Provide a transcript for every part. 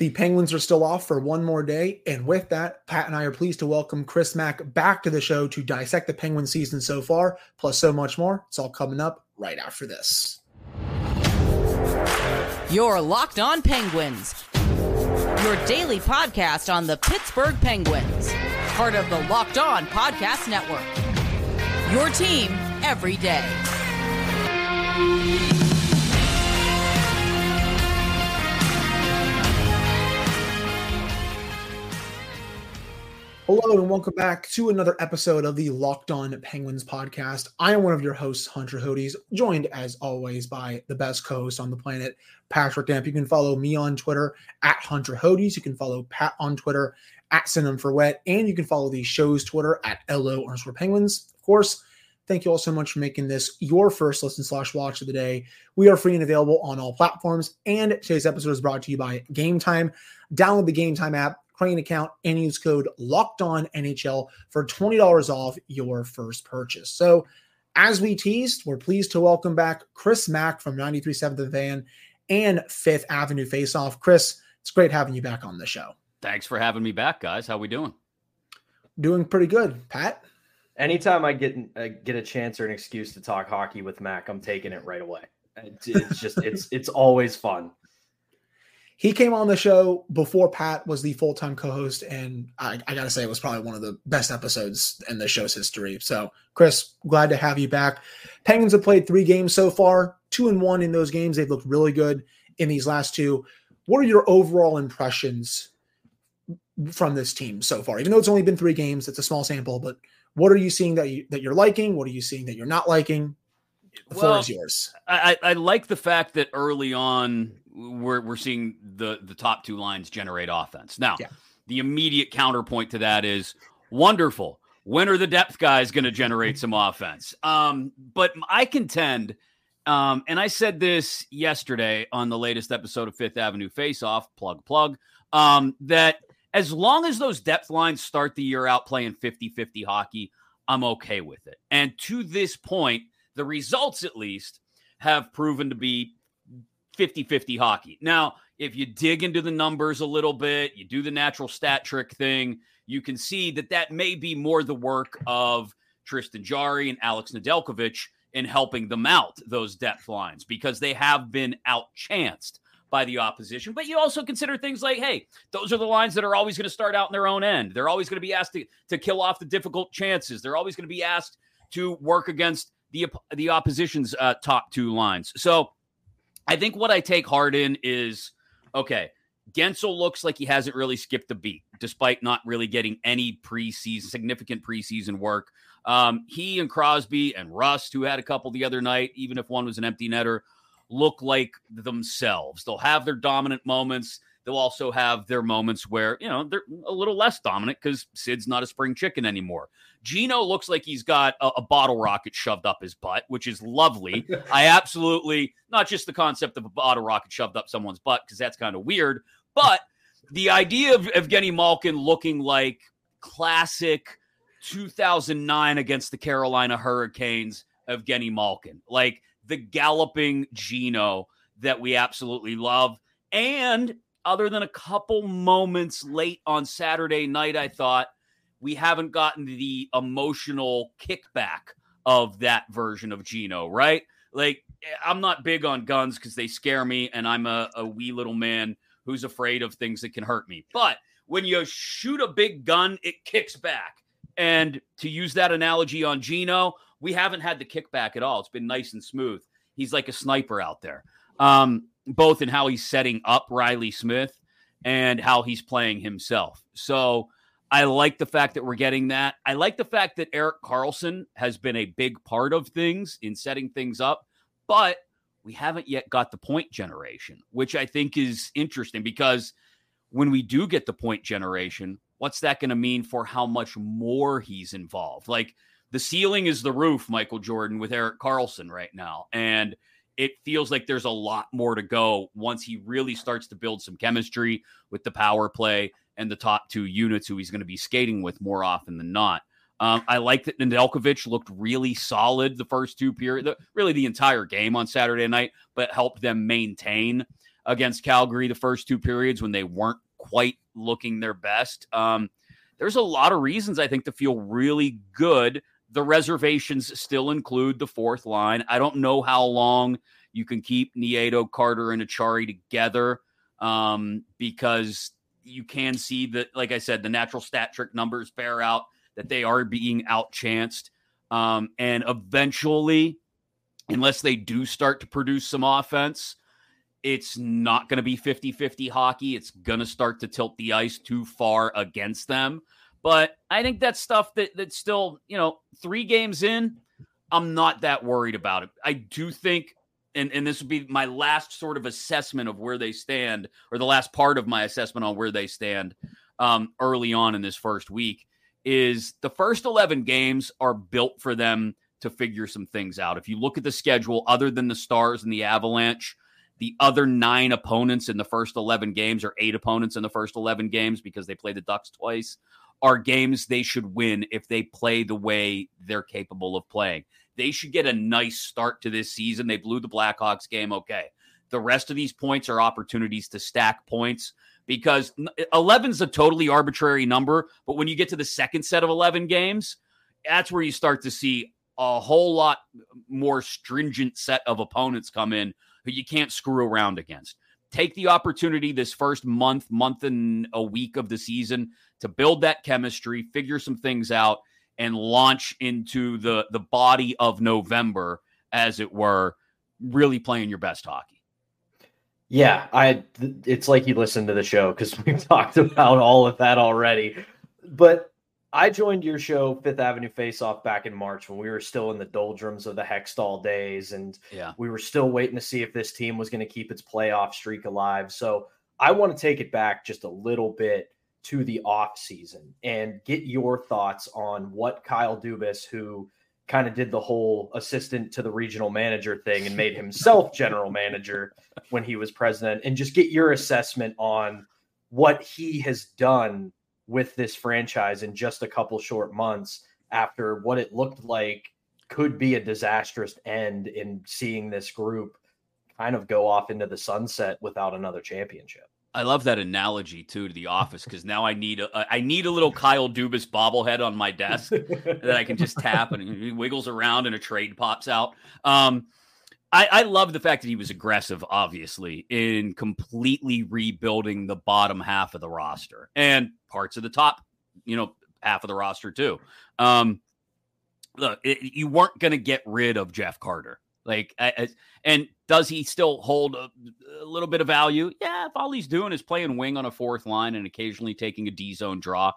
The Penguins are still off for one more day. And with that, Pat and I are pleased to welcome Chris Mack back to the show to dissect the Penguin season so far, plus so much more. It's all coming up right after this. Your Locked On Penguins, your daily podcast on the Pittsburgh Penguins, part of the Locked On Podcast Network. Your team every day. Hello and welcome back to another episode of the Locked On Penguins podcast. I am one of your hosts, Hunter Hodes, joined as always by the best co-host on the planet, Patrick Damp. You can follow me on Twitter at Hunter Hodes. You can follow Pat on Twitter at Synonym for Wet, and you can follow the show's Twitter at LO underscore Penguins. Of course, thank you all so much for making this your first listen slash watch of the day. We are free and available on all platforms, and today's episode is brought to you by Game Time. Download the Game Time app Crane account and use code locked on NHL for $20 off your first purchase. So, as we teased, we're pleased to welcome back Chris Mack from 93.7 The Fan and Fifth Avenue Faceoff. Chris, it's great having you back on the show. Thanks for having me back, guys. How we doing? Doing pretty good, Pat. Anytime I get uh, get a chance or an excuse to talk hockey with Mac, I'm taking it right away. It's, it's just it's it's always fun. He came on the show before Pat was the full time co host, and I, I got to say, it was probably one of the best episodes in the show's history. So, Chris, glad to have you back. Penguins have played three games so far, two and one in those games. They've looked really good in these last two. What are your overall impressions from this team so far? Even though it's only been three games, it's a small sample, but what are you seeing that you that you're liking? What are you seeing that you're not liking? The well, floor is yours. I, I like the fact that early on we're we're seeing the the top two lines generate offense. Now, yeah. the immediate counterpoint to that is wonderful. When are the depth guys going to generate some offense? Um, but I contend, um, and I said this yesterday on the latest episode of Fifth Avenue Face Off, plug plug, um, that as long as those depth lines start the year out playing 50-50 hockey, I'm okay with it. And to this point, the results at least have proven to be 50 50 hockey. Now, if you dig into the numbers a little bit, you do the natural stat trick thing, you can see that that may be more the work of Tristan Jarry and Alex Nedeljkovic in helping them out, those depth lines, because they have been outchanced by the opposition. But you also consider things like, hey, those are the lines that are always going to start out in their own end. They're always going to be asked to, to kill off the difficult chances. They're always going to be asked to work against the the opposition's uh, top two lines. So I think what I take heart in is okay. Guentzel looks like he hasn't really skipped a beat, despite not really getting any preseason, significant preseason work. Um, he and Crosby and Rust, who had a couple the other night, even if one was an empty netter, look like themselves. They'll have their dominant moments. They'll also have their moments where, you know, they're a little less dominant because Sid's not a spring chicken anymore. Gino looks like he's got a, a, bottle rocket shoved up his butt, which is lovely. I absolutely, not just the concept of a bottle rocket shoved up someone's butt, because that's kind of weird, but the idea of Evgeny Malkin looking like classic 2009 against the Carolina Hurricanes Evgeny Malkin, like the galloping Gino that we absolutely love. And other than a couple moments late on Saturday night, I thought we haven't gotten the emotional kickback of that version of Gino, right? Like, I'm not big on guns because they scare me, and I'm a, a wee little man who's afraid of things that can hurt me. But when you shoot a big gun, it kicks back. And to use that analogy on Gino, we haven't had the kickback at all. It's been nice and smooth. He's like a sniper out there, um, both in how he's setting up Reilly Smith and how he's playing himself. So, I like the fact that we're getting that. I like the fact that Erik Karlsson has been a big part of things in setting things up, but we haven't yet got the point generation, which I think is interesting because when we do get the point generation, what's that going to mean for how much more he's involved? Like the ceiling is the roof, Michael Jordan, with Erik Karlsson right now. And it feels like there's a lot more to go once he really starts to build some chemistry with the power play and the top two units who he's going to be skating with more often than not. Um, I like that Nedeljkovic looked really solid the first two period, really the entire game on Saturday night, but helped them maintain against Calgary the first two periods when they weren't quite looking their best. Um, there's a lot of reasons I think to feel really good. The reservations still include the fourth line. I don't know how long you can keep Nieto, Carter, and Acciari together um, because you can see that, like I said, the natural stat trick numbers bear out that they are being outchanced. Um, and eventually, unless they do start to produce some offense, it's not going to be 50 50 hockey. It's going to start to tilt the ice too far against them. But I think that's stuff that that's still, you know, three games in, I'm not that worried about it. I do think, and, and this would be my last sort of assessment of where they stand, or the last part of my assessment on where they stand um, early on in this first week, is the first 11 games are built for them to figure some things out. If you look at the schedule, other than the Stars and the Avalanche, the other nine opponents in the first 11 games, or eight opponents in the first 11 games, because they play the Ducks twice, are games they should win if they play the way they're capable of playing. They should get a nice start to this season. They blew the Blackhawks game. Okay. The rest of these points are opportunities to stack points because 11 is a totally arbitrary number. But when you get to the second set of 11 games, that's where you start to see a whole lot more stringent set of opponents come in who you can't screw around against. Take the opportunity this first month, month and a week of the season to build that chemistry, figure some things out, and launch into the the body of November, as it were, really playing your best hockey. Yeah, I. It's like you listened to the show because we've talked about all of that already. But I joined your show, Fifth Avenue Face Off, back in March when we were still in the doldrums of the Hextall days, and yeah. we were still waiting to see if this team was going to keep its playoff streak alive. So I want to take it back just a little bit to the off season and get your thoughts on what Kyle Dubas, who kind of did the whole assistant to the regional manager thing and made himself general manager when he was president, and just get your assessment on what he has done with this franchise in just a couple short months after what it looked like could be a disastrous end in seeing this group kind of go off into the sunset without another championship. I love that analogy too to the office because now I need a I need a little Kyle Dubas bobblehead on my desk that I can just tap and he wiggles around and a trade pops out. Um, I, I love the fact that he was aggressive, obviously, in completely rebuilding the bottom half of the roster and parts of the top, you know, half of the roster too. Um, look, it, you weren't going to get rid of Jeff Carter. Like, and does he still hold a, a, little bit of value? Yeah, if all he's doing is playing wing on a fourth line and occasionally taking a D zone draw,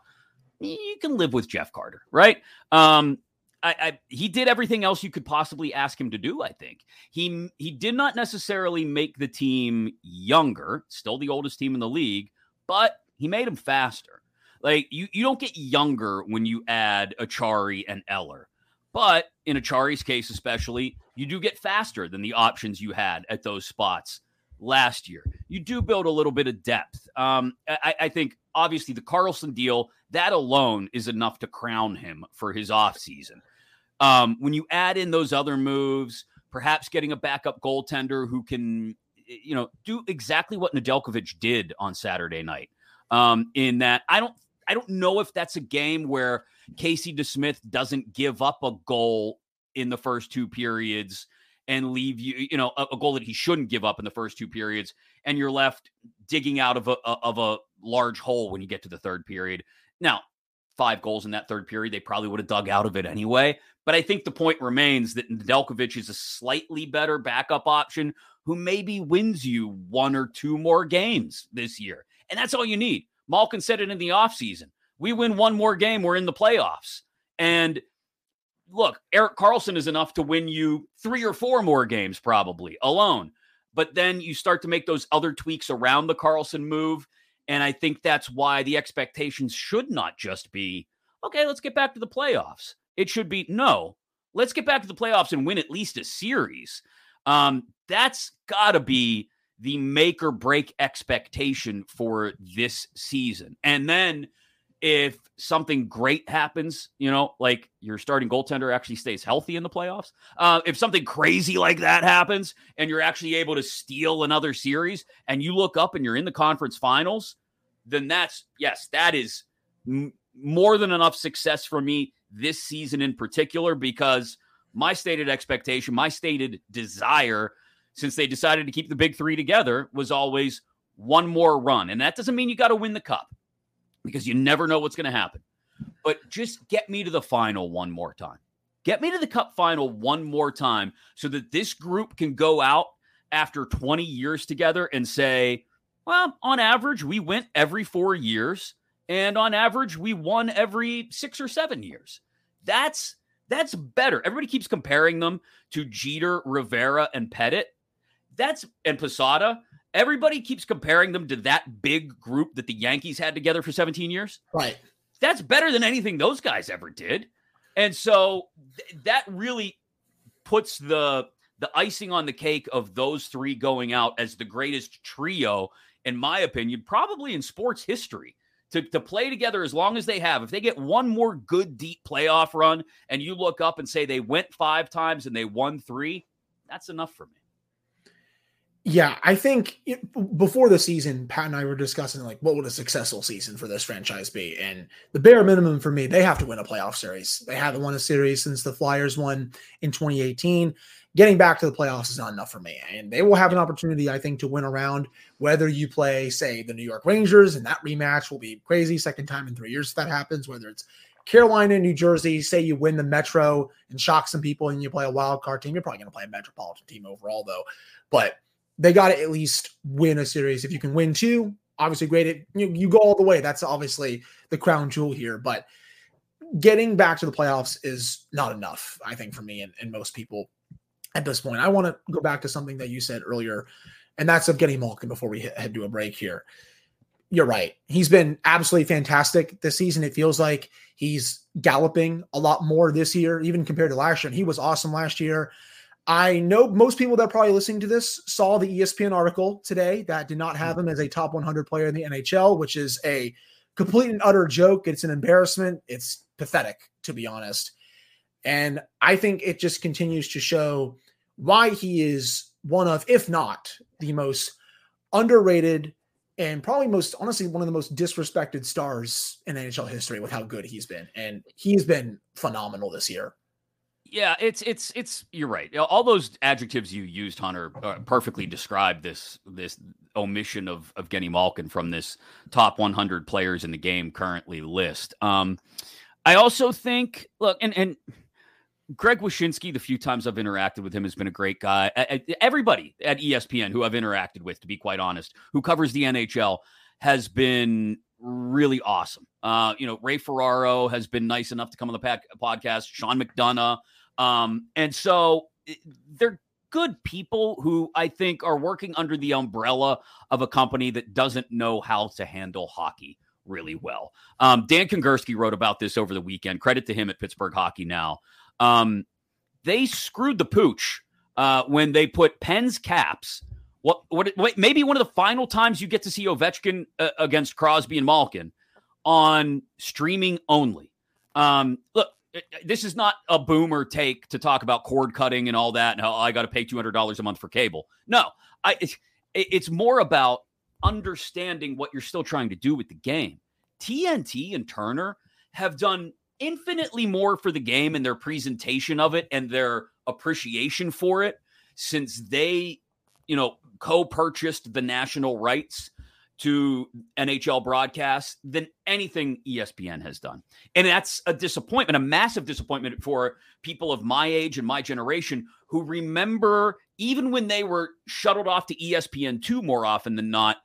you can live with Jeff Carter, right? Um, I, he did everything else you could possibly ask him to do. I think he he did not necessarily make the team younger, still the oldest team in the league, but he made them faster. Like you, you don't get younger when you add Acciari and Eller. But in Acciari's case, especially, you do get faster than the options you had at those spots last year. You do build a little bit of depth. Um, I, I, think obviously the Karlsson deal, that alone is enough to crown him for his offseason. Um, when you add in those other moves, perhaps getting a backup goaltender who can, you know, do exactly what Nedeljkovic did on Saturday night. Um, in that I don't I don't know if that's a game where Casey DeSmith doesn't give up a goal in the first two periods and leave you, you know, a, a, goal that he shouldn't give up in the first two periods, and you're left digging out of a, a, of a large hole when you get to the third period. Now, five goals in that third period, they probably would have dug out of it anyway. But I think the point remains that Nedeljkovic is a slightly better backup option who maybe wins you one or two more games this year. And that's all you need. Malkin said it in the offseason. We win one more game, we're in the playoffs. And look, Erik Karlsson is enough to win you three or four more games, probably alone. But then you start to make those other tweaks around the Karlsson move. And I think that's why the expectations should not just be, okay, let's get back to the playoffs. It should be, no, let's get back to the playoffs and win at least a series. Um, that's got to be the make or break expectation for this season. And then if something great happens, you know, like your starting goaltender actually stays healthy in the playoffs, uh, if something crazy like that happens and you're actually able to steal another series and you look up and you're in the conference finals, then that's, yes, that is m- more than enough success for me this season in particular because my stated expectation, my stated desire since they decided to keep the big three together was always one more run. And that doesn't mean you got to win the cup because you never know what's going to happen. But just get me to the final one more time. Get me to the cup final one more time so that this group can go out after 20 years together and say, well, on average, we went every four years. And on average, we won every six or seven years. That's that's better. Everybody keeps comparing them to Jeter, Rivera, and Pettitte. That's and Posada. Everybody keeps comparing them to that big group that the Yankees had together for 17 years. Right. That's better than anything those guys ever did. And so th- that really puts the the icing on the cake of those three going out as the greatest trio in my opinion, probably in sports history. To, to play together as long as they have. If they get one more good deep playoff run and you look up and say they went five times and they won three, that's enough for me. Yeah, I think it, before the season, Pat and I were discussing like what would a successful season for this franchise be, and the bare minimum for me, they have to win a playoff series. They haven't won a series since the Flyers won in 2018. Getting back to the playoffs is not enough for me, and they will have an opportunity, I think, to win around. Whether you play, say, the New York Rangers, and that rematch will be crazy, second time in three years if that happens. Whether it's Carolina, New Jersey, say you win the Metro and shock some people, and you play a wild card team, you're probably going to play a Metropolitan team overall, though, but they got to at least win a series. If you can win two, obviously great. It, you, you go all the way. That's obviously the crown jewel here. But getting back to the playoffs is not enough, I think, for me and, and most people at this point. I want to go back to something that you said earlier, and that's of getting Malkin before we head to a break here. You're right. He's been absolutely fantastic this season. It feels like he's galloping a lot more this year, even compared to last year. And he was awesome last year. I know most people that are probably listening to this saw the ESPN article today that did not have mm-hmm. him as a top 100 player in the NHL, which is a complete and utter joke. It's an embarrassment. It's pathetic, to be honest. And I think it just continues to show why he is one of, if not the most underrated and probably most honestly one of the most disrespected stars in NHL history with how good he's been. And he's been phenomenal this year. Yeah, it's it's it's you're right. All those adjectives you used, Hunter, uh, perfectly describe this this omission of of Genny Malkin from this top 100 players in the game currently list. Um, I also think, look, and and Greg Wyshynski, the few times I've interacted with him, has been a great guy. Everybody at ESPN who I've interacted with, to be quite honest, who covers the NHL, has been really awesome. Uh, you know, Ray Ferraro has been nice enough to come on the podcast. Sean McDonough, um, and so they're good people who I think are working under the umbrella of a company that doesn't know how to handle hockey really well. Um, Dan Kingerski wrote about this over the weekend. Credit to him at Pittsburgh Hockey Now. Um, they screwed the pooch uh, when they put Penn's caps. What, what, what, maybe one of the final times you get to see Ovechkin uh, against Crosby and Malkin on streaming only. Um, look, Uh, uh, this is not a boomer take to talk about cord cutting and all that and how oh, I got to pay $200 a month for cable. No, I it's, it's more about understanding what you're still trying to do with the game. TNT and Turner have done infinitely more for the game and their presentation of it and their appreciation for it since they, you know, co-purchased the national rights to NHL broadcasts than anything ESPN has done. And that's a disappointment, a massive disappointment for people of my age and my generation who remember, even when they were shuttled off to ESPN2 more often than not,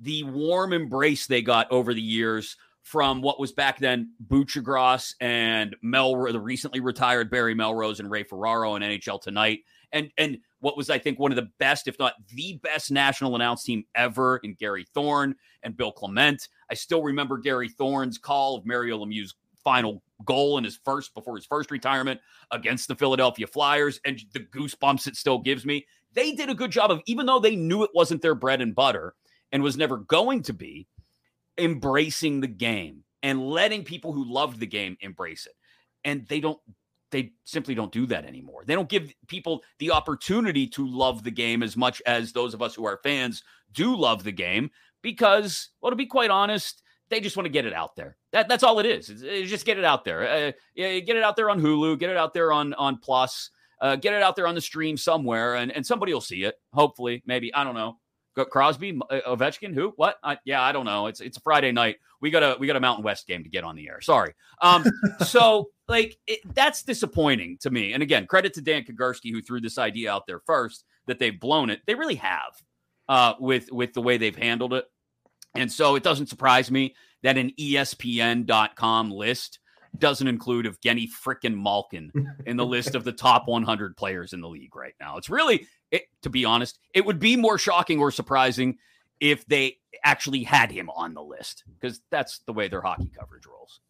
the warm embrace they got over the years from what was back then Buccigross and Mel, the recently retired Barry Melrose and Ray Ferraro in NHL Tonight. And, and what was, I think, one of the best, if not the best national announce team ever in Gary Thorne and Bill Clement. I still remember Gary Thorne's call of Mario Lemieux's final goal in his first before his first retirement against the Philadelphia Flyers and the goosebumps it still gives me. They did a good job of even though they knew it wasn't their bread and butter and was never going to be embracing the game and letting people who loved the game embrace it. And they don't they simply don't do that anymore. They don't give people the opportunity to love the game as much as those of us who are fans do love the game because, well, to be quite honest, they just want to get it out there. That, that's all it is. It's, it's just get it out there. Uh, get it out there on Hulu, get it out there on on Plus, uh, get it out there on the stream somewhere, and, and somebody will see it. Hopefully, maybe I don't know. Crosby, uh, Ovechkin, who? What? I, yeah, I don't know. It's it's a Friday night. We got a we got a Mountain West game to get on the air. Sorry. Um, so like it, that's disappointing to me. And again, credit to Dan Kingerski who threw this idea out there first that they've blown it. They really have uh, with with the way they've handled it. And so it doesn't surprise me that an ESPN.com list doesn't include Evgeny frickin' Malkin in the list of the top 100 players in the league right now. It's really, it, to be honest, it would be more shocking or surprising if they actually had him on the list because that's the way their hockey coverage rolls.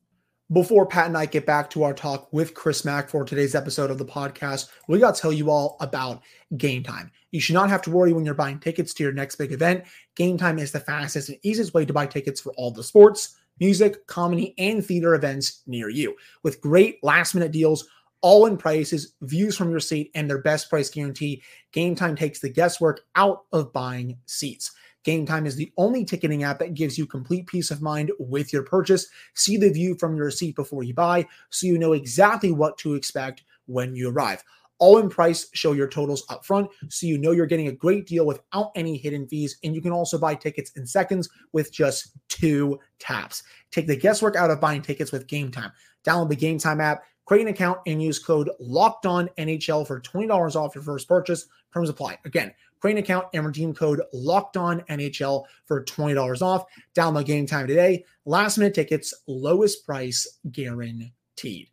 Before Pat and I get back to our talk with Chris Mack for today's episode of the podcast, we got to tell you all about Game Time. You should not have to worry when you're buying tickets to your next big event. Game Time is the fastest and easiest way to buy tickets for all the sports, music, comedy, and theater events near you. With great last minute deals, all in prices, views from your seat, and their best price guarantee, Game Time takes the guesswork out of buying seats. Game Time is the only ticketing app that gives you complete peace of mind with your purchase. See the view from your seat before you buy so you know exactly what to expect when you arrive. All in price, show your totals up front so you know you're getting a great deal without any hidden fees. And you can also buy tickets in seconds with just two taps. Take the guesswork out of buying tickets with Game Time. Download the Game Time app, create an account, and use code Locked On NHL for $20 off your first purchase. Terms apply. Again, create an account and redeem code locked on NHL for $20 off. Download game time today. Last minute tickets, lowest price guaranteed.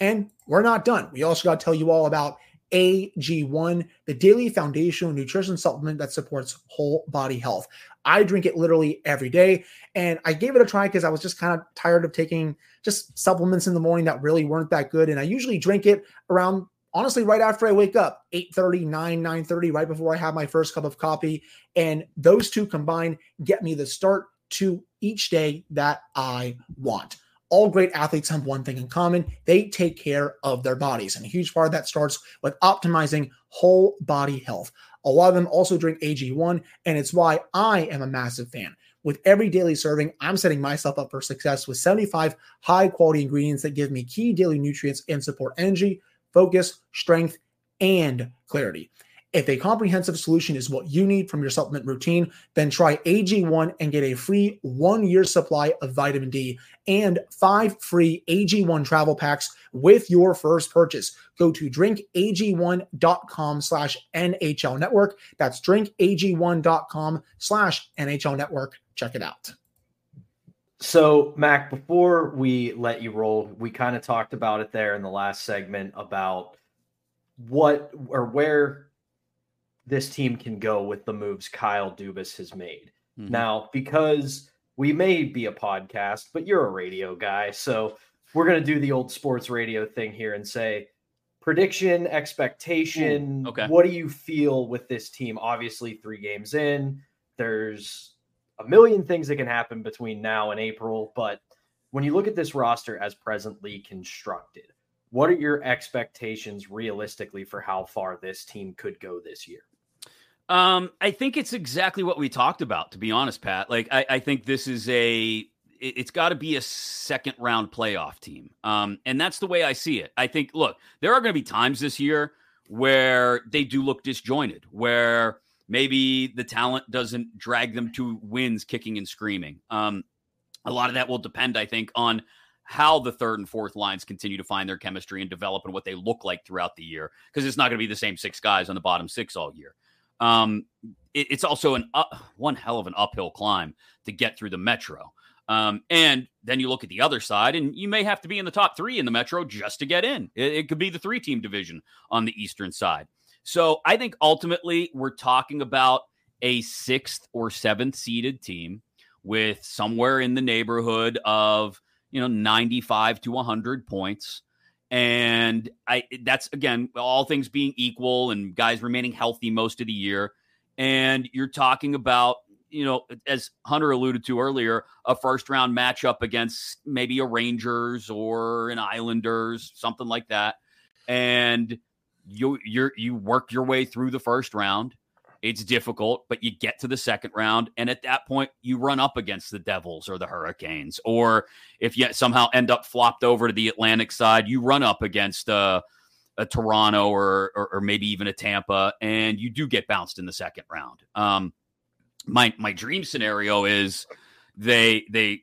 And we're not done. We also got to tell you all about AG1, the daily foundational nutrition supplement that supports whole body health. I drink it literally every day. And I gave it a try because I was just kind of tired of taking just supplements in the morning that really weren't that good. And I usually drink it around honestly right after I wake up, 8 30, 9, 9 30, right before I have my first cup of coffee. And those two combined get me the start to each day that I want. All great athletes have one thing in common they take care of their bodies. And a huge part of that starts with optimizing whole body health. A lot of them also drink AG1, and it's why I am a massive fan. With every daily serving, I'm setting myself up for success with 75 high quality ingredients that give me key daily nutrients and support energy, focus, strength, and clarity. If a comprehensive solution is what you need from your supplement routine, then try AG1 and get a free one year supply of vitamin D and five free AG1 travel packs with your first purchase. Go to drinkag1.com slash NHL network. That's drinkag1.com slash NHL network. Check it out. So, Mac, before we let you roll, we kind of talked about it there in the last segment about what or where this team can go with the moves Kyle Dubas has made. Mm-hmm. Now, because we may be a podcast, but you're a radio guy. So, we're going to do the old sports radio thing here and say prediction, expectation. Ooh, okay. What do you feel with this team? Obviously, three games in, there's a million things that can happen between now and April. But when you look at this roster as presently constructed, what are your expectations realistically for how far this team could go this year? Um, I think it's exactly what we talked about, to be honest, Pat. Like, I, I think this is a it's got to be a second round playoff team. Um, and that's the way I see it. I think, look, there are going to be times this year where they do look disjointed, where maybe the talent doesn't drag them to wins kicking and screaming. Um, a lot of that will depend, I think, on how the third and fourth lines continue to find their chemistry and develop and what they look like throughout the year, because it's not going to be the same six guys on the bottom six all year. Um, it, it's also an up, one hell of an uphill climb to get through the Metro. Um, and then you look at the other side, and you may have to be in the top three in the Metro just to get in. It, it could be the three team division on the Eastern side. So I think ultimately we're talking about a sixth or seventh seeded team with somewhere in the neighborhood of, you know, 95 to 100 points. And I that's again, all things being equal and guys remaining healthy most of the year. And you're talking about you know, as Hunter alluded to earlier, a first round matchup against maybe a Rangers or an Islanders, something like that. And you you you work your way through the first round. It's difficult, but you get to the second round, and at that point, you run up against the Devils or the Hurricanes, or if you somehow end up flopped over to the Atlantic side, you run up against uh, a Toronto or, or, or maybe even a Tampa, and you do get bounced in the second round. Um, my my dream scenario is they they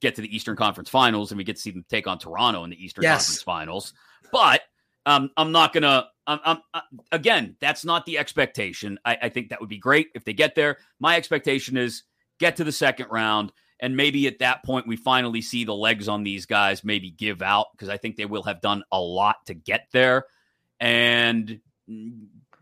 get to the Eastern Conference Finals and we get to see them take on Toronto in the Eastern yes. Conference Finals. But um, I'm not gonna. I'm, I'm uh, again. That's not the expectation. I, I think that would be great if they get there. My expectation is get to the second round, and maybe at that point we finally see the legs on these guys maybe give out because I think they will have done a lot to get there, and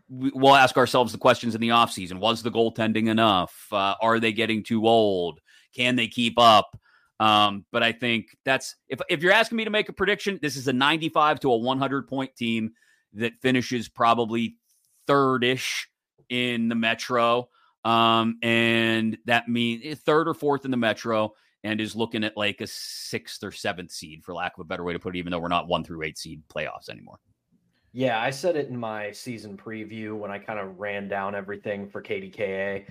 we'll ask ourselves the questions in the offseason. Was the goaltending enough? Uh, are they getting too old? Can they keep up? Um, but I think that's if if you're asking me to make a prediction, this is a 95 to a 100 point team that finishes probably third ish in the Metro. Um, and that means eh, third or fourth in the Metro and is looking at like a sixth or seventh seed, for lack of a better way to put it, even though we're not one through eight seed playoffs anymore. Yeah, I said it in my season preview when I kind of ran down everything for KDKA.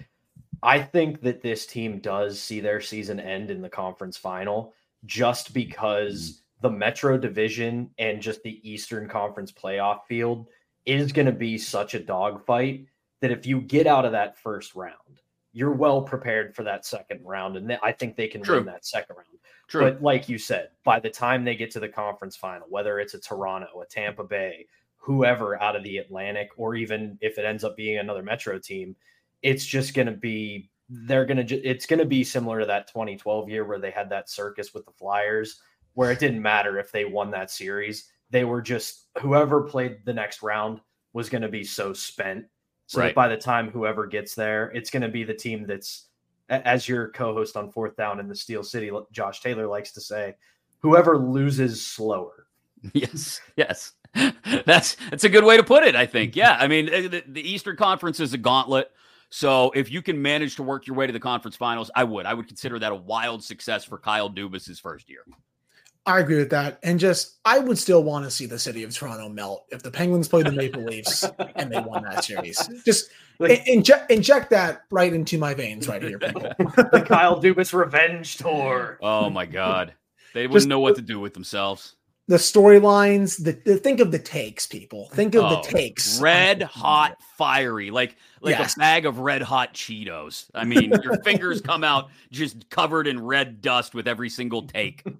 I think that this team does see their season end in the conference final just because mm. the Metro division and just the Eastern Conference playoff field is going to be such a dogfight that if you get out of that first round, you're well prepared for that second round. And I think they can True. win that second round. True. But like you said, by the time they get to the conference final, whether it's a Toronto, a Tampa Bay, whoever out of the Atlantic, or even if it ends up being another Metro team, it's just going to be they're going to it's going to be similar to that 2012 year where they had that circus with the Flyers where it didn't matter if they won that series. They were just whoever played the next round was going to be so spent. So right. by the time whoever gets there it's going to be the team that's as your co-host on fourth down in the steel city josh taylor likes to say whoever loses slower. Yes yes. That's that's a good way to put it i think. Yeah i mean the, the eastern conference is a gauntlet so if you can manage to work your way to the conference finals, I would. I would consider that a wild success for Kyle Dubas's first year. I agree with that. And just, I would still want to see the city of Toronto melt if the Penguins played the Maple Leafs and they won that series. Just like, inject, inject that right into my veins right here, people. the Kyle Dubas revenge tour. Oh my God. They wouldn't just, know what to do with themselves the storylines the, the, think of the takes people. Think of oh, the takes red hot fiery like like yes. a bag of red hot cheetos. I mean your fingers come out just covered in red dust with every single take.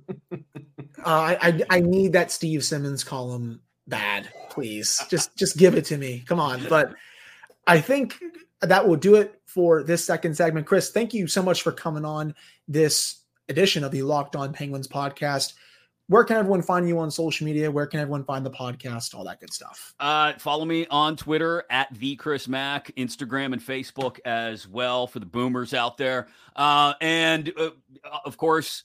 Uh, I, I i need that steve simmons column bad please. Just just give it to me. Come on. But i think that will do it for this second segment. Chris thank you so much for coming on this edition of the locked on penguins podcast where can everyone find you on social media? Where can everyone find the podcast? All that good stuff. Uh, follow me on Twitter at the Chris Mack, Instagram and Facebook as well for the boomers out there. Uh, and uh, of course,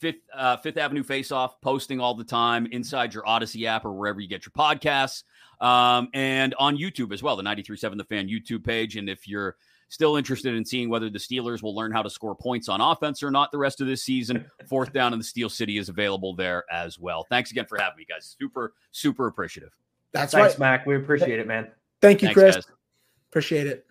Fifth uh, Fifth Avenue Face Off posting all the time inside your Audacy app or wherever you get your podcasts, um, and on YouTube as well, the 93.7 The Fan YouTube page. And if you're Still interested in seeing whether the Steelers will learn how to score points on offense or not the rest of this season. Fourth down in the Steel City is available there as well. Thanks again for having me, guys. Super, super appreciative. That's Thanks, right. Mac. We appreciate it, man. Thank you, Thanks, Chris. Guys. Appreciate it.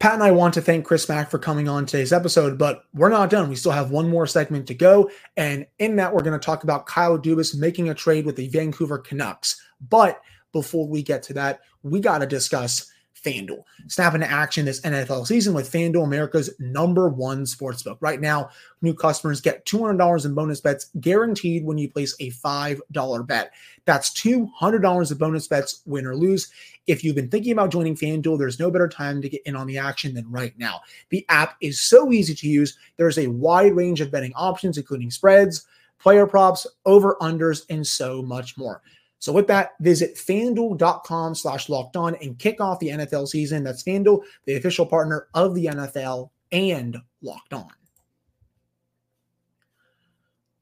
Pat and I want to thank Chris Mack for coming on today's episode, but we're not done. We still have one more segment to go. And in that, we're going to talk about Kyle Dubas making a trade with the Vancouver Canucks. But before we get to that, we got to discuss FanDuel. Snap into action this NFL season with FanDuel, America's number one sportsbook. Right now, new customers get $200 in bonus bets guaranteed when you place a $5 bet. That's $200 of bonus bets, win or lose. If you've been thinking about joining FanDuel, there's no better time to get in on the action than right now. The app is so easy to use. There's a wide range of betting options, including spreads, player props, over unders, and so much more. So with that, visit fanduel.com slash locked on and kick off the NFL season. That's FanDuel, the official partner of the NFL and locked on.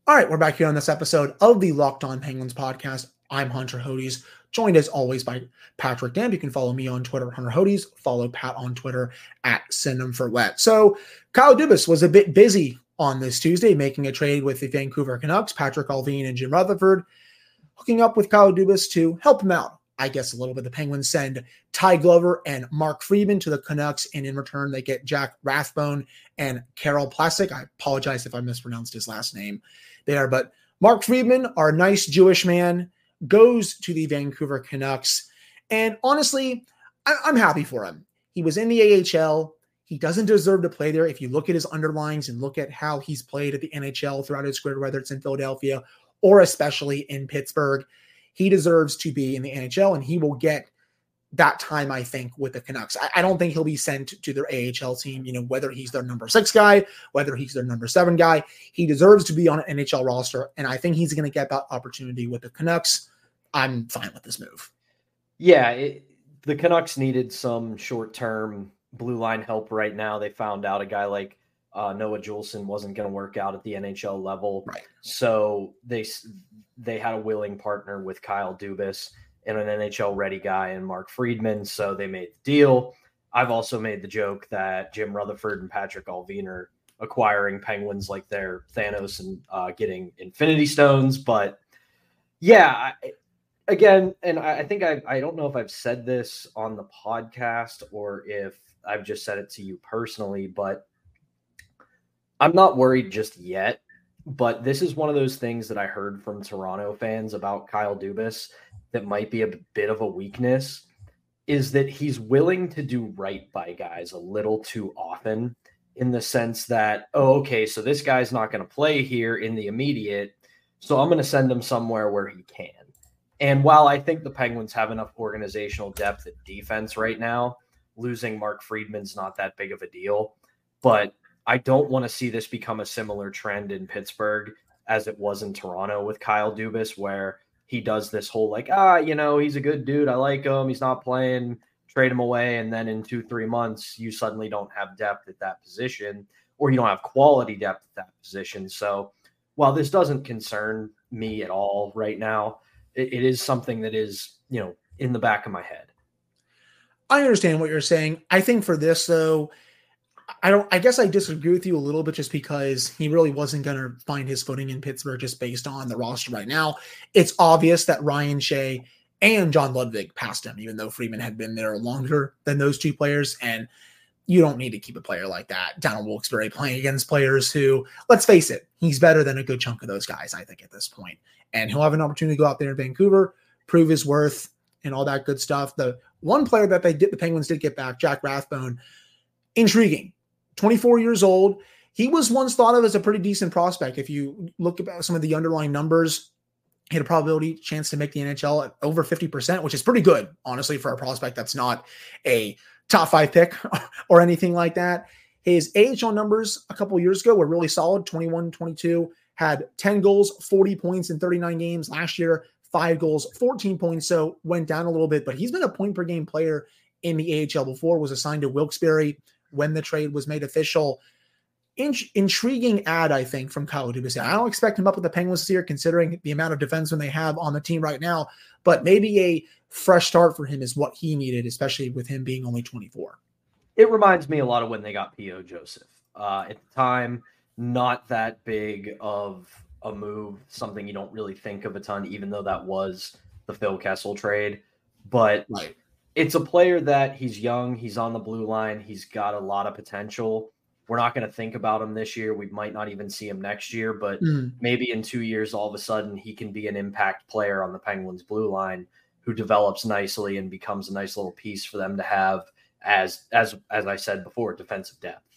All right, we're back here on this episode of the Locked On Penguins podcast. I'm Hunter Hodes, joined as always by Patrick Damp. You can follow me on Twitter, Hunter Hodes. Follow Pat on Twitter at Send Them for Wet. So Kyle Dubas was a bit busy on this Tuesday, making a trade with the Vancouver Canucks, Patrick Allvin and Jim Rutherford, hooking up with Kyle Dubas to help him out. I guess a little bit. The Penguins send Ty Glover and Mark Friedman to the Canucks, and in return, they get Jack Rathbone and Karel Plasek. I apologize if I mispronounced his last name there, but Mark Friedman, our nice Jewish man, goes to the Vancouver Canucks. And honestly, I- I'm happy for him. He was in the AHL. He doesn't deserve to play there. If you look at his underlines and look at how he's played at the NHL throughout his career, whether it's in Philadelphia or especially in Pittsburgh, he deserves to be in the NHL and he will get that time, I think, with the Canucks. I, I, don't think he'll be sent to their AHL team, you know, whether he's their number six guy, whether he's their number seven guy. He deserves to be on an NHL roster. And I think he's going to get that opportunity with the Canucks. I'm fine with this move. Yeah. It, the Canucks needed some short term blue line help right now. They found out a guy like uh, Noah Juulsen wasn't going to work out at the NHL level. Right. So they they had a willing partner with Kyle Dubas and an NHL ready guy and Mark Friedman. So they made the deal. I've also made the joke that Jim Rutherford and Patrick Allvin are acquiring Penguins like they're Thanos and uh, getting Infinity Stones. But yeah, I, again, and I, I think I I don't know if I've said this on the podcast or if I've just said it to you personally, but I'm not worried just yet. But this is one of those things that I heard from Toronto fans about Kyle Dubas that might be a bit of a weakness is that he's willing to do right by guys a little too often in the sense that, oh, okay, so this guy's not going to play here in the immediate. So I'm going to send him somewhere where he can. And while I think the Penguins have enough organizational depth at defense right now, losing Mark Friedman's not that big of a deal. But I don't want to see this become a similar trend in Pittsburgh as it was in Toronto with Kyle Dubas, where he does this whole like, ah, you know, he's a good dude. I like him. He's not playing, trade him away. And then in two, three months, you suddenly don't have depth at that position or you don't have quality depth at that position. So while this doesn't concern me at all right now, it, it is something that is, you know, in the back of my head. I understand what you're saying. I think for this though, I don't I guess I disagree with you a little bit just because he really wasn't going to find his footing in Pittsburgh just based on the roster right now. It's obvious that Ryan Shea and John Ludvig passed him even though Friedman had been there longer than those two players and you don't need to keep a player like that down in Wilkes-Barre playing against players who, let's face it, he's better than a good chunk of those guys, I think, at this point. And he'll have an opportunity to go out there in Vancouver, prove his worth, and all that good stuff. The one player that they did, the Penguins did get back, Jack Rathbone, intriguing. 24 years old. He was once thought of as a pretty decent prospect. If you look at some of the underlying numbers, he had a probability chance to make the NHL at over 50%, which is pretty good, honestly, for a prospect that's not a top five pick or anything like that. His AHL numbers a couple years ago were really solid 21 22, had 10 goals, 40 points in 39 games. Last year, five goals, 14 points. So went down a little bit, but he's been a point per game player in the AHL before, was assigned to Wilkes-Barre when the trade was made official. In- intriguing ad, I think, from Kyle Dubas. I don't expect him up with the Penguins this year, considering the amount of defensemen they have on the team right now. But maybe a fresh start for him is what he needed, especially with him being only 24. It reminds me a lot of when they got P.O. Joseph. Uh, at the time, not that big of a move, something you don't really think of a ton, even though that was the Phil Kessel trade. But right it's a player that he's young, he's on the blue line, he's got a lot of potential. We're not going to think about him this year. We might not even see him next year, but mm. maybe in two years, all of a sudden, he can be an impact player on the Penguins blue line who develops nicely and becomes a nice little piece for them to have as as as I said before, defensive depth.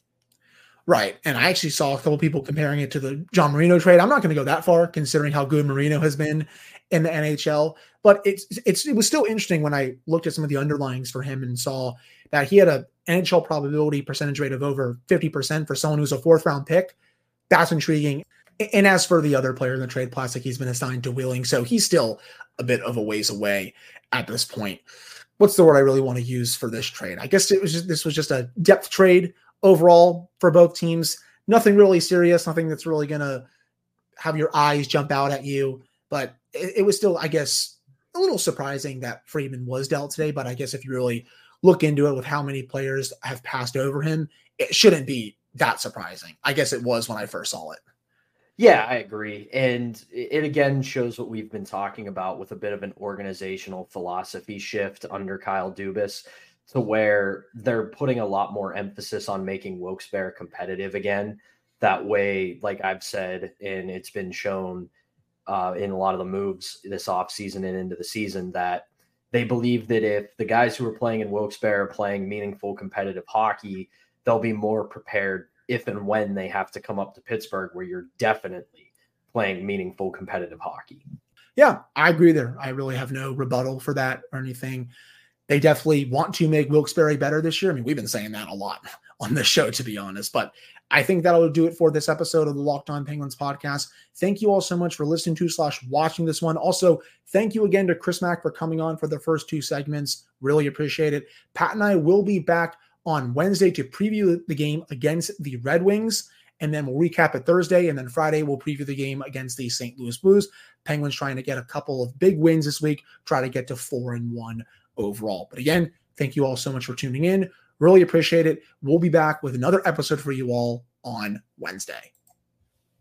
Right. And I actually saw a couple people comparing it to the John Marino trade. I'm not going to go that far considering how good Marino has been in the NHL. But it's it's it was still interesting when I looked at some of the underlyings for him and saw that he had a NHL probability percentage rate of over 50% for someone who's a fourth round pick. That's intriguing. And as for the other player in the trade, Plasek, he's been assigned to Wheeling, so he's still a bit of a ways away at this point. What's the word I really want to use for this trade? I guess it was just, this was just a depth trade overall for both teams. Nothing really serious, nothing that's really going to have your eyes jump out at you but it, it was still, I guess, a little surprising that Friedman was dealt today, but I guess if you really look into it with how many players have passed over him, it shouldn't be that surprising. I guess it was when I first saw it. Yeah, I agree. And it again shows what we've been talking about with a bit of an organizational philosophy shift under Kyle Dubas to where they're putting a lot more emphasis on making Wilkes-Barre competitive again. That way, like I've said, and it's been shown uh, in a lot of the moves this offseason and into the season that they believe that if the guys who are playing in Wilkes-Barre are playing meaningful competitive hockey, they'll be more prepared if and when they have to come up to Pittsburgh, where you're definitely playing meaningful competitive hockey. Yeah, I agree there. I really have no rebuttal for that or anything. They definitely want to make Wilkes-Barre better this year. I mean, we've been saying that a lot on this show, to be honest. But I think that'll do it for this episode of the Locked On Penguins podcast. Thank you all so much for listening to slash watching this one. Also, thank you again to Chris Mack for coming on for the first two segments. Really appreciate it. Pat and I will be back on Wednesday to preview the game against the Red Wings. And then we'll recap it Thursday. And then Friday, we'll preview the game against the St. Louis Blues. Penguins trying to get a couple of big wins this week, try to get to four and one overall. But again, thank you all so much for tuning in. Really appreciate it. We'll be back with another episode for you all on Wednesday.